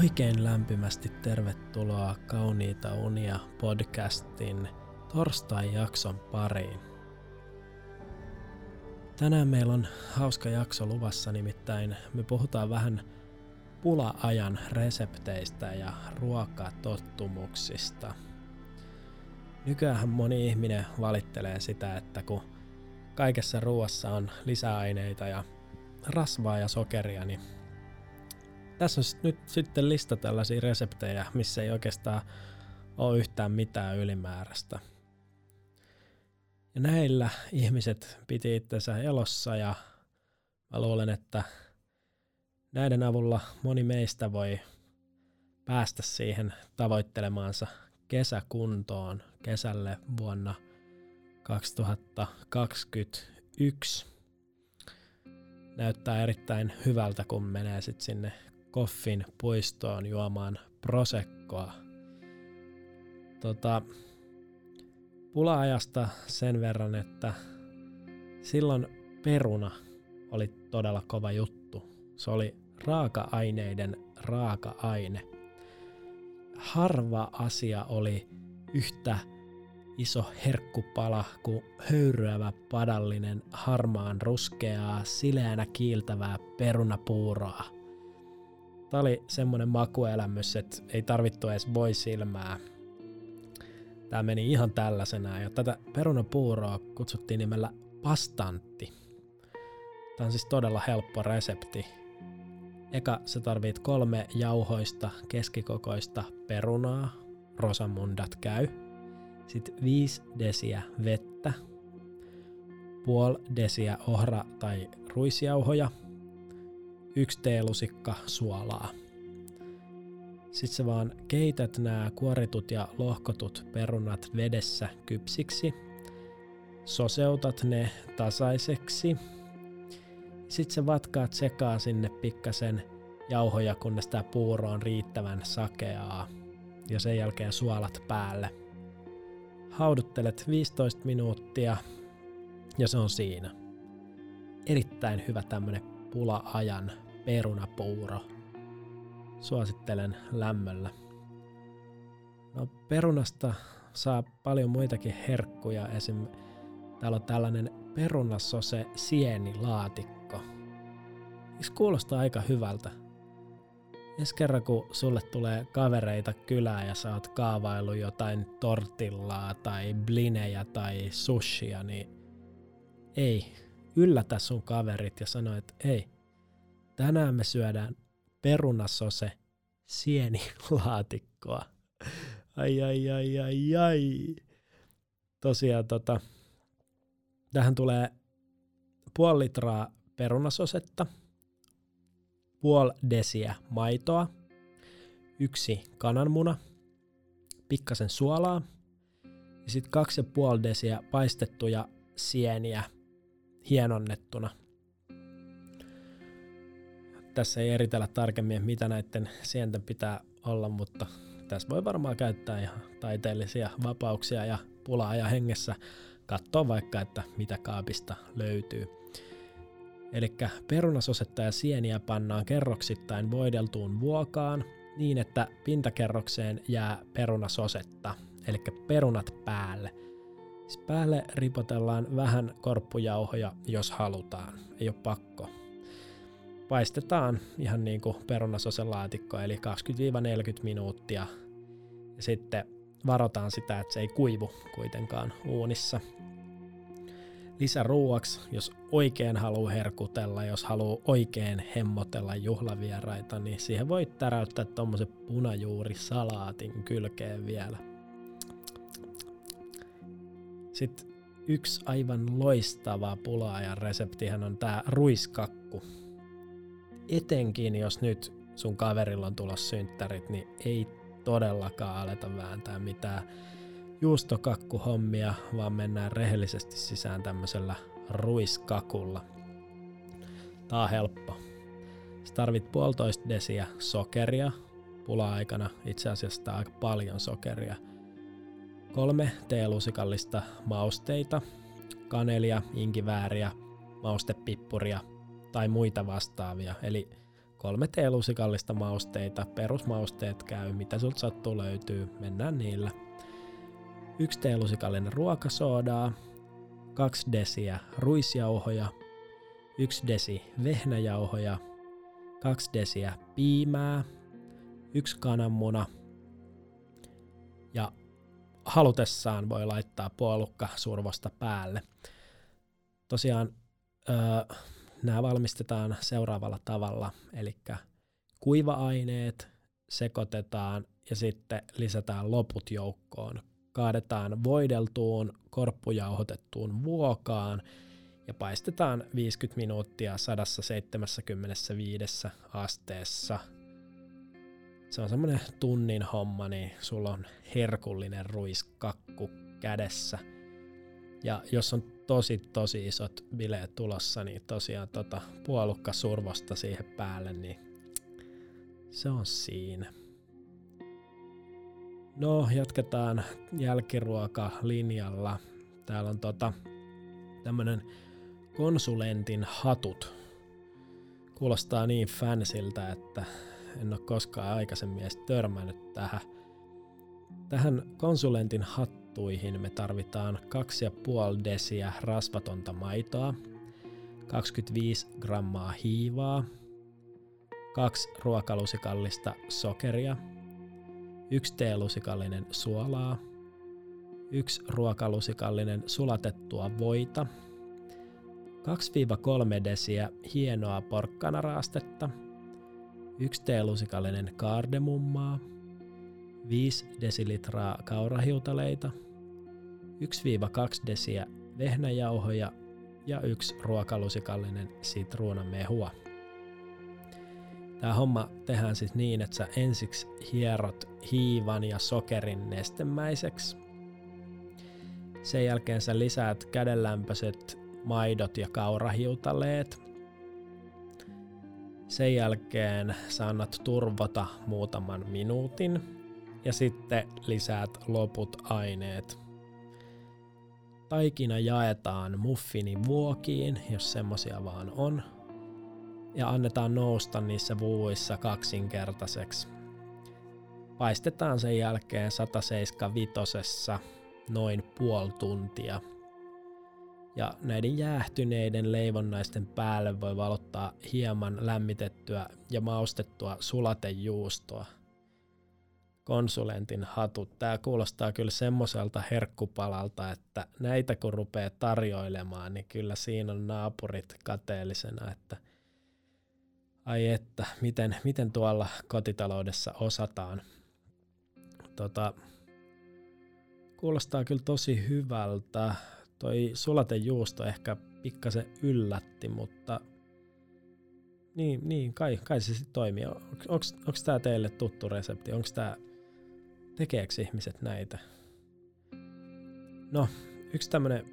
Oikein lämpimästi tervetuloa Kauniita unia podcastin torstai-jakson pariin. Tänään meillä on hauska jakso luvassa, nimittäin me puhutaan vähän pula-ajan resepteistä ja ruokatottumuksista. Nykyään moni ihminen valittelee sitä, että kun kaikessa ruoassa on lisäaineita ja rasvaa ja sokeria, niin tässä on nyt sitten lista tällaisia reseptejä, missä ei oikeastaan ole yhtään mitään ylimääräistä. Ja näillä ihmiset piti itsensä elossa ja mä luulen, että näiden avulla moni meistä voi päästä siihen tavoittelemaansa kesäkuntoon kesälle vuonna 2021. Näyttää erittäin hyvältä, kun menee sitten sinne Koffin puistoon juomaan prosekkoa. Tota, pula-ajasta sen verran, että silloin peruna oli todella kova juttu. Se oli raaka-aineiden raaka-aine. Harva asia oli yhtä iso herkkupala kuin höyryävä padallinen harmaan ruskeaa, sileänä kiiltävää perunapuuroa – Tämä oli semmonen makuelämys, että ei tarvittu edes voi silmää. Tämä meni ihan tällaisena ja tätä perunapuuroa kutsuttiin nimellä pastantti. Tämä on siis todella helppo resepti. Eka sä tarvit kolme jauhoista keskikokoista perunaa, rosamundat käy. Sitten viisi desiä vettä, puoli desiä ohra- tai ruisjauhoja – yksi teelusikka suolaa. Sitten sä vaan keität nämä kuoritut ja lohkotut perunat vedessä kypsiksi. Soseutat ne tasaiseksi. Sitten sä vatkaat sekaa sinne pikkasen jauhoja, kunnes tämä puuro on riittävän sakeaa. Ja sen jälkeen suolat päälle. Hauduttelet 15 minuuttia ja se on siinä. Erittäin hyvä tämmönen pula-ajan perunapuuro. Suosittelen lämmöllä. No perunasta saa paljon muitakin herkkuja. Esim. täällä on tällainen perunasose sienilaatikko. Eikö kuulostaa aika hyvältä? Ensi kerran kun sulle tulee kavereita kylään ja oot kaavailu jotain tortillaa tai blinejä tai sushia, niin ei, yllätä sun kaverit ja sano, että ei, tänään me syödään perunasose sienilaatikkoa. Ai, ai, ai, ai, ai. Tosiaan tota, tähän tulee puoli litraa perunasosetta, puoli desiä maitoa, yksi kananmuna, pikkasen suolaa ja sitten kaksi ja puoli desiä paistettuja sieniä hienonnettuna. Tässä ei eritellä tarkemmin, mitä näiden sienten pitää olla, mutta tässä voi varmaan käyttää ihan taiteellisia vapauksia ja pulaa ja hengessä katsoa vaikka, että mitä kaapista löytyy. Eli perunasosetta ja sieniä pannaan kerroksittain voideltuun vuokaan niin, että pintakerrokseen jää perunasosetta, eli perunat päälle – päälle ripotellaan vähän korppujauhoja, jos halutaan. Ei ole pakko. Paistetaan ihan niin kuin perunasosen laatikko, eli 20-40 minuuttia. Ja sitten varotaan sitä, että se ei kuivu kuitenkaan uunissa. Lisäruuaksi, jos oikein haluaa herkutella, jos haluaa oikein hemmotella juhlavieraita, niin siihen voi täräyttää tuommoisen punajuurisalaatin kylkeen vielä. Sitten yksi aivan loistava pulaajan reseptihän on tämä ruiskakku. Etenkin jos nyt sun kaverilla on tulossa synttärit, niin ei todellakaan aleta vääntää mitään juustokakkuhommia, vaan mennään rehellisesti sisään tämmöisellä ruiskakulla. Tää on helppo. Sä tarvit puolitoista desiä sokeria, pula-aikana itse asiassa aika paljon sokeria – kolme teelusikallista mausteita, kanelia, inkivääriä, maustepippuria tai muita vastaavia, eli kolme teelusikallista mausteita, perusmausteet käy, mitä sulta sattuu löytyy, mennään niillä. Yksi teelusikallinen ruokasoodaa, kaksi desiä ruisjauhoja, yksi desi vehnäjauhoja, kaksi desiä piimää, yksi kananmuna halutessaan voi laittaa puolukka survosta päälle. Tosiaan öö, nämä valmistetaan seuraavalla tavalla, eli kuiva-aineet sekoitetaan ja sitten lisätään loput joukkoon. Kaadetaan voideltuun, korppujauhotettuun vuokaan ja paistetaan 50 minuuttia 175 asteessa. Se on semmoinen tunnin homma, niin sulla on herkullinen ruiskakku kädessä. Ja jos on tosi tosi isot bileet tulossa, niin tosiaan tota puolukka survosta siihen päälle, niin se on siinä. No, jatketaan jälkiruoka linjalla. Täällä on tota, tämmönen konsulentin hatut. Kuulostaa niin fansiltä, että en ole koskaan aikaisemmin edes törmännyt tähän. Tähän konsulentin hattuihin me tarvitaan 2,5 desiä rasvatonta maitoa, 25 grammaa hiivaa, kaksi ruokalusikallista sokeria, yksi teelusikallinen suolaa, yksi ruokalusikallinen sulatettua voita, 2-3 desiä hienoa porkkanaraastetta, yksi teelusikallinen kaardemummaa, 5 desilitraa kaurahiutaleita, 1-2 desiä vehnäjauhoja ja yksi ruokalusikallinen sitruunamehua. Tämä homma tehdään siis niin, että sä ensiksi hierot hiivan ja sokerin nestemäiseksi. Sen jälkeen sä lisäät kädenlämpöiset maidot ja kaurahiutaleet. Sen jälkeen sä annat turvota muutaman minuutin ja sitten lisäät loput aineet. Taikina jaetaan muffinin vuokiin, jos semmosia vaan on, ja annetaan nousta niissä vuuissa kaksinkertaiseksi. Paistetaan sen jälkeen 175 noin puoli tuntia. Ja näiden jäähtyneiden leivonnaisten päälle voi valottaa hieman lämmitettyä ja maustettua sulatejuustoa. Konsulentin hatut. Tämä kuulostaa kyllä semmoiselta herkkupalalta, että näitä kun rupeaa tarjoilemaan, niin kyllä siinä on naapurit kateellisena, että – ai että, miten, miten tuolla kotitaloudessa osataan. Tota, kuulostaa kyllä tosi hyvältä. Toi sulatejuusto ehkä pikkasen yllätti, mutta niin, niin kai, kai se sitten toimii. Onko tämä teille tuttu resepti? Onko tämä, tekeekö ihmiset näitä? No, yksi tämmöinen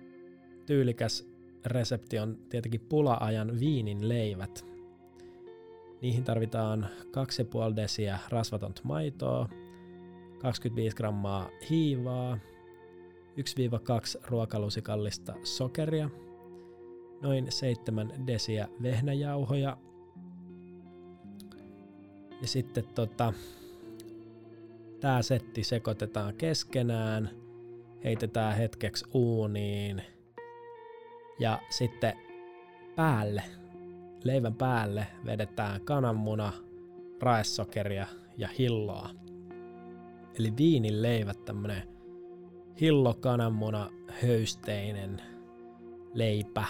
tyylikäs resepti on tietenkin pula-ajan viinin leivät. Niihin tarvitaan 2,5 desiä rasvatonta maitoa, 25 grammaa hiivaa, 1-2 ruokalusikallista sokeria, noin 7 desiä vehnäjauhoja ja sitten tota, tämä setti sekoitetaan keskenään, heitetään hetkeksi uuniin ja sitten päälle leivän päälle vedetään kananmuna, raesokeria ja hilloa. Eli viinin leivät, tämmönen hillo, kananmuna, höysteinen leipä.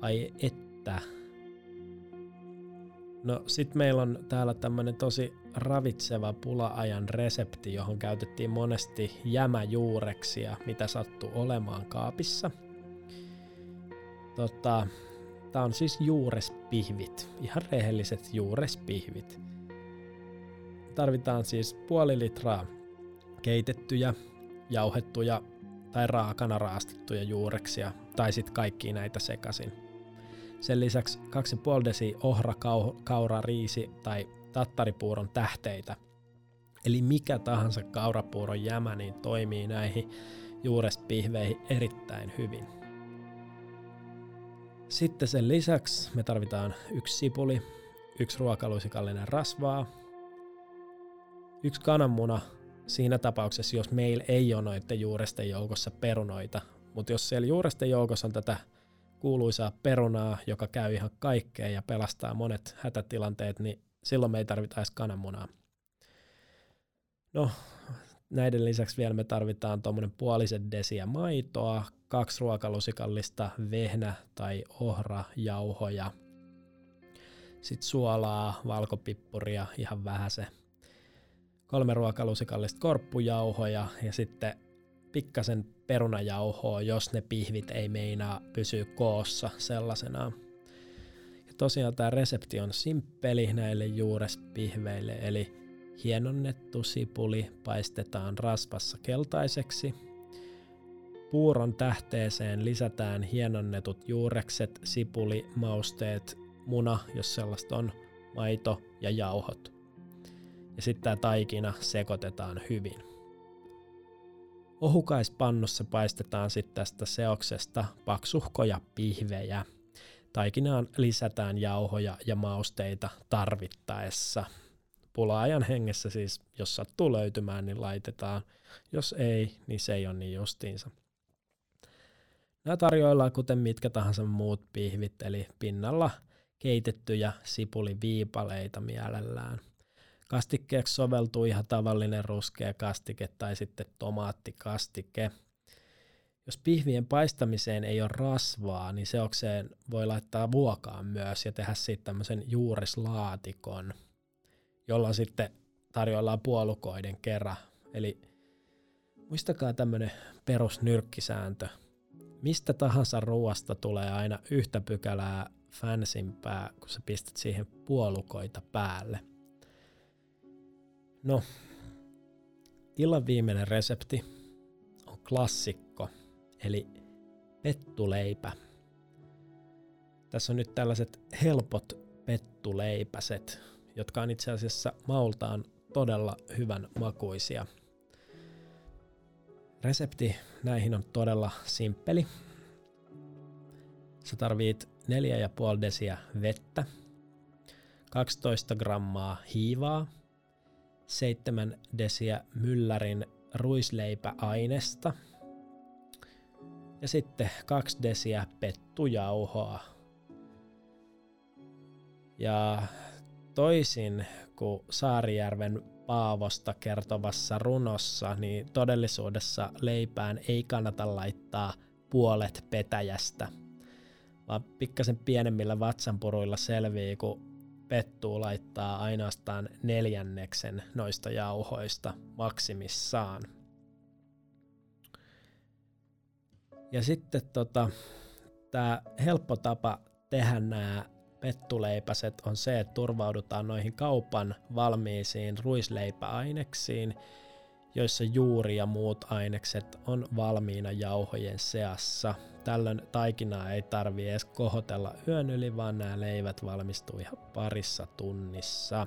Ai että. No sit meillä on täällä tämmönen tosi ravitseva pula-ajan resepti, johon käytettiin monesti jämäjuureksia, mitä sattuu olemaan kaapissa. Tota, Tää on siis juurespihvit, ihan rehelliset juurespihvit. Tarvitaan siis puoli litraa keitettyjä, jauhettuja tai raakana raastettuja juureksia, tai sitten kaikki näitä sekasin. Sen lisäksi 2,5 desi ohra, kaura, riisi tai tattaripuuron tähteitä. Eli mikä tahansa kaurapuuron jämä niin toimii näihin juurespihveihin erittäin hyvin. Sitten sen lisäksi me tarvitaan yksi sipuli, yksi ruokalusikallinen rasvaa, yksi kananmuna siinä tapauksessa, jos meillä ei ole noiden juuresten joukossa perunoita, mutta jos siellä juuresten joukossa on tätä kuuluisaa perunaa, joka käy ihan kaikkeen ja pelastaa monet hätätilanteet, niin silloin me ei tarvita edes kananmunaa. No, näiden lisäksi vielä me tarvitaan tuommoinen puolisen desiä maitoa, kaksi ruokalusikallista vehnä- tai ohrajauhoja, sitten suolaa, valkopippuria, ihan vähän se, kolme ruokalusikallista korppujauhoja ja sitten pikkasen perunajauhoa, jos ne pihvit ei meinaa pysyä koossa sellaisenaan. Ja tosiaan tämä resepti on simppeli näille juurespihveille, eli hienonnettu sipuli paistetaan rasvassa keltaiseksi. Puuron tähteeseen lisätään hienonnetut juurekset, sipuli, mausteet, muna, jos sellaista on, maito ja jauhot. Ja sitten tämä taikina sekoitetaan hyvin. Ohukaispannassa paistetaan sitten tästä seoksesta paksuhkoja pihvejä. Taikinaan lisätään jauhoja ja mausteita tarvittaessa. Pulaajan hengessä siis, jos sattuu löytymään, niin laitetaan. Jos ei, niin se ei ole niin justiinsa. Nämä tarjoillaan kuten mitkä tahansa muut pihvit, eli pinnalla keitettyjä sipuliviipaleita mielellään – Kastikkeeksi soveltuu ihan tavallinen ruskea kastike tai sitten tomaattikastike. Jos pihvien paistamiseen ei ole rasvaa, niin seokseen voi laittaa vuokaan myös ja tehdä siitä tämmöisen juurislaatikon, jolla sitten tarjoillaan puolukoiden kerran. Eli muistakaa tämmöinen perusnyrkkisääntö. Mistä tahansa ruoasta tulee aina yhtä pykälää fansimpää, kun sä pistät siihen puolukoita päälle – No, illan viimeinen resepti on klassikko, eli pettuleipä. Tässä on nyt tällaiset helpot pettuleipäset, jotka on itse asiassa maultaan todella hyvän makuisia. Resepti näihin on todella simppeli. Sä tarvit 4,5 desiä vettä, 12 grammaa hiivaa, 7 desiä myllärin ruisleipäainesta ja sitten 2 desiä pettujauhoa. Ja toisin kuin Saarijärven Paavosta kertovassa runossa, niin todellisuudessa leipään ei kannata laittaa puolet petäjästä, vaan pikkasen pienemmillä vatsanpuruilla selvii, kun Pettuu laittaa ainoastaan neljänneksen noista jauhoista maksimissaan. Ja sitten tota, tämä helppo tapa tehdä nämä pettuleipäset on se, että turvaudutaan noihin kaupan valmiisiin ruisleipäaineksiin, joissa juuri ja muut ainekset on valmiina jauhojen seassa – Tällöin taikinaa ei tarvi edes kohotella yön yli, vaan nämä leivät valmistuu ihan parissa tunnissa.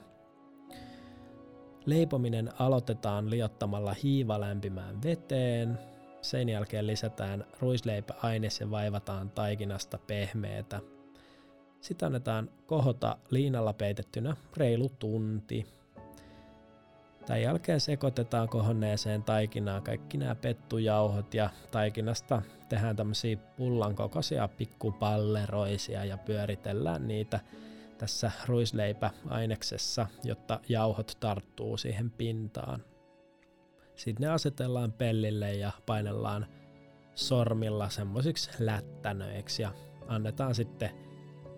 Leipominen aloitetaan liottamalla hiiva lämpimään veteen. Sen jälkeen lisätään ruisleipäaines ja vaivataan taikinasta pehmeätä. Sitten annetaan kohota liinalla peitettynä reilu tunti. Tämän jälkeen sekoitetaan kohonneeseen taikinaan kaikki nämä pettujauhot ja taikinasta tehdään tämmöisiä pullan kokoisia pikkupalleroisia ja pyöritellään niitä tässä ruisleipäaineksessa, jotta jauhot tarttuu siihen pintaan. Sitten ne asetellaan pellille ja painellaan sormilla semmoisiksi lättänöiksi ja annetaan sitten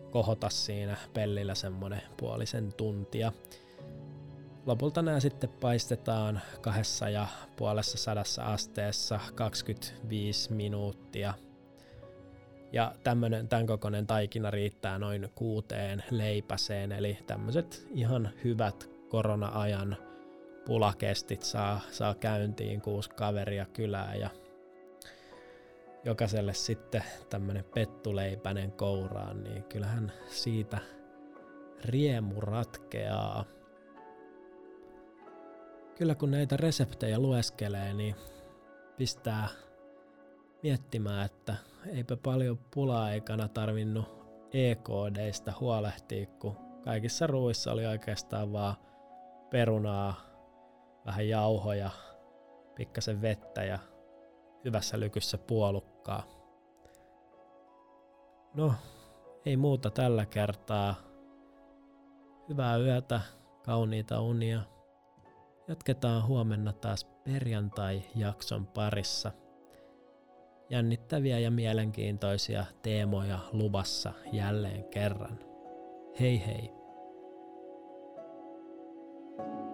kohota siinä pellillä semmoinen puolisen tuntia lopulta nämä sitten paistetaan kahdessa ja puolessa sadassa asteessa 25 minuuttia. Ja tämmönen, tämän kokoinen taikina riittää noin kuuteen leipäseen, eli tämmöiset ihan hyvät korona-ajan pulakestit saa, saa käyntiin kuusi kaveria kylää ja jokaiselle sitten tämmönen pettuleipänen kouraan, niin kyllähän siitä riemu ratkeaa kyllä kun näitä reseptejä lueskelee, niin pistää miettimään, että eipä paljon pula-aikana tarvinnut EKDistä huolehtia, kun kaikissa ruuissa oli oikeastaan vaan perunaa, vähän jauhoja, pikkasen vettä ja hyvässä lykyssä puolukkaa. No, ei muuta tällä kertaa. Hyvää yötä, kauniita unia. Jatketaan huomenna taas perjantai-jakson parissa. Jännittäviä ja mielenkiintoisia teemoja luvassa jälleen kerran. Hei hei! thank you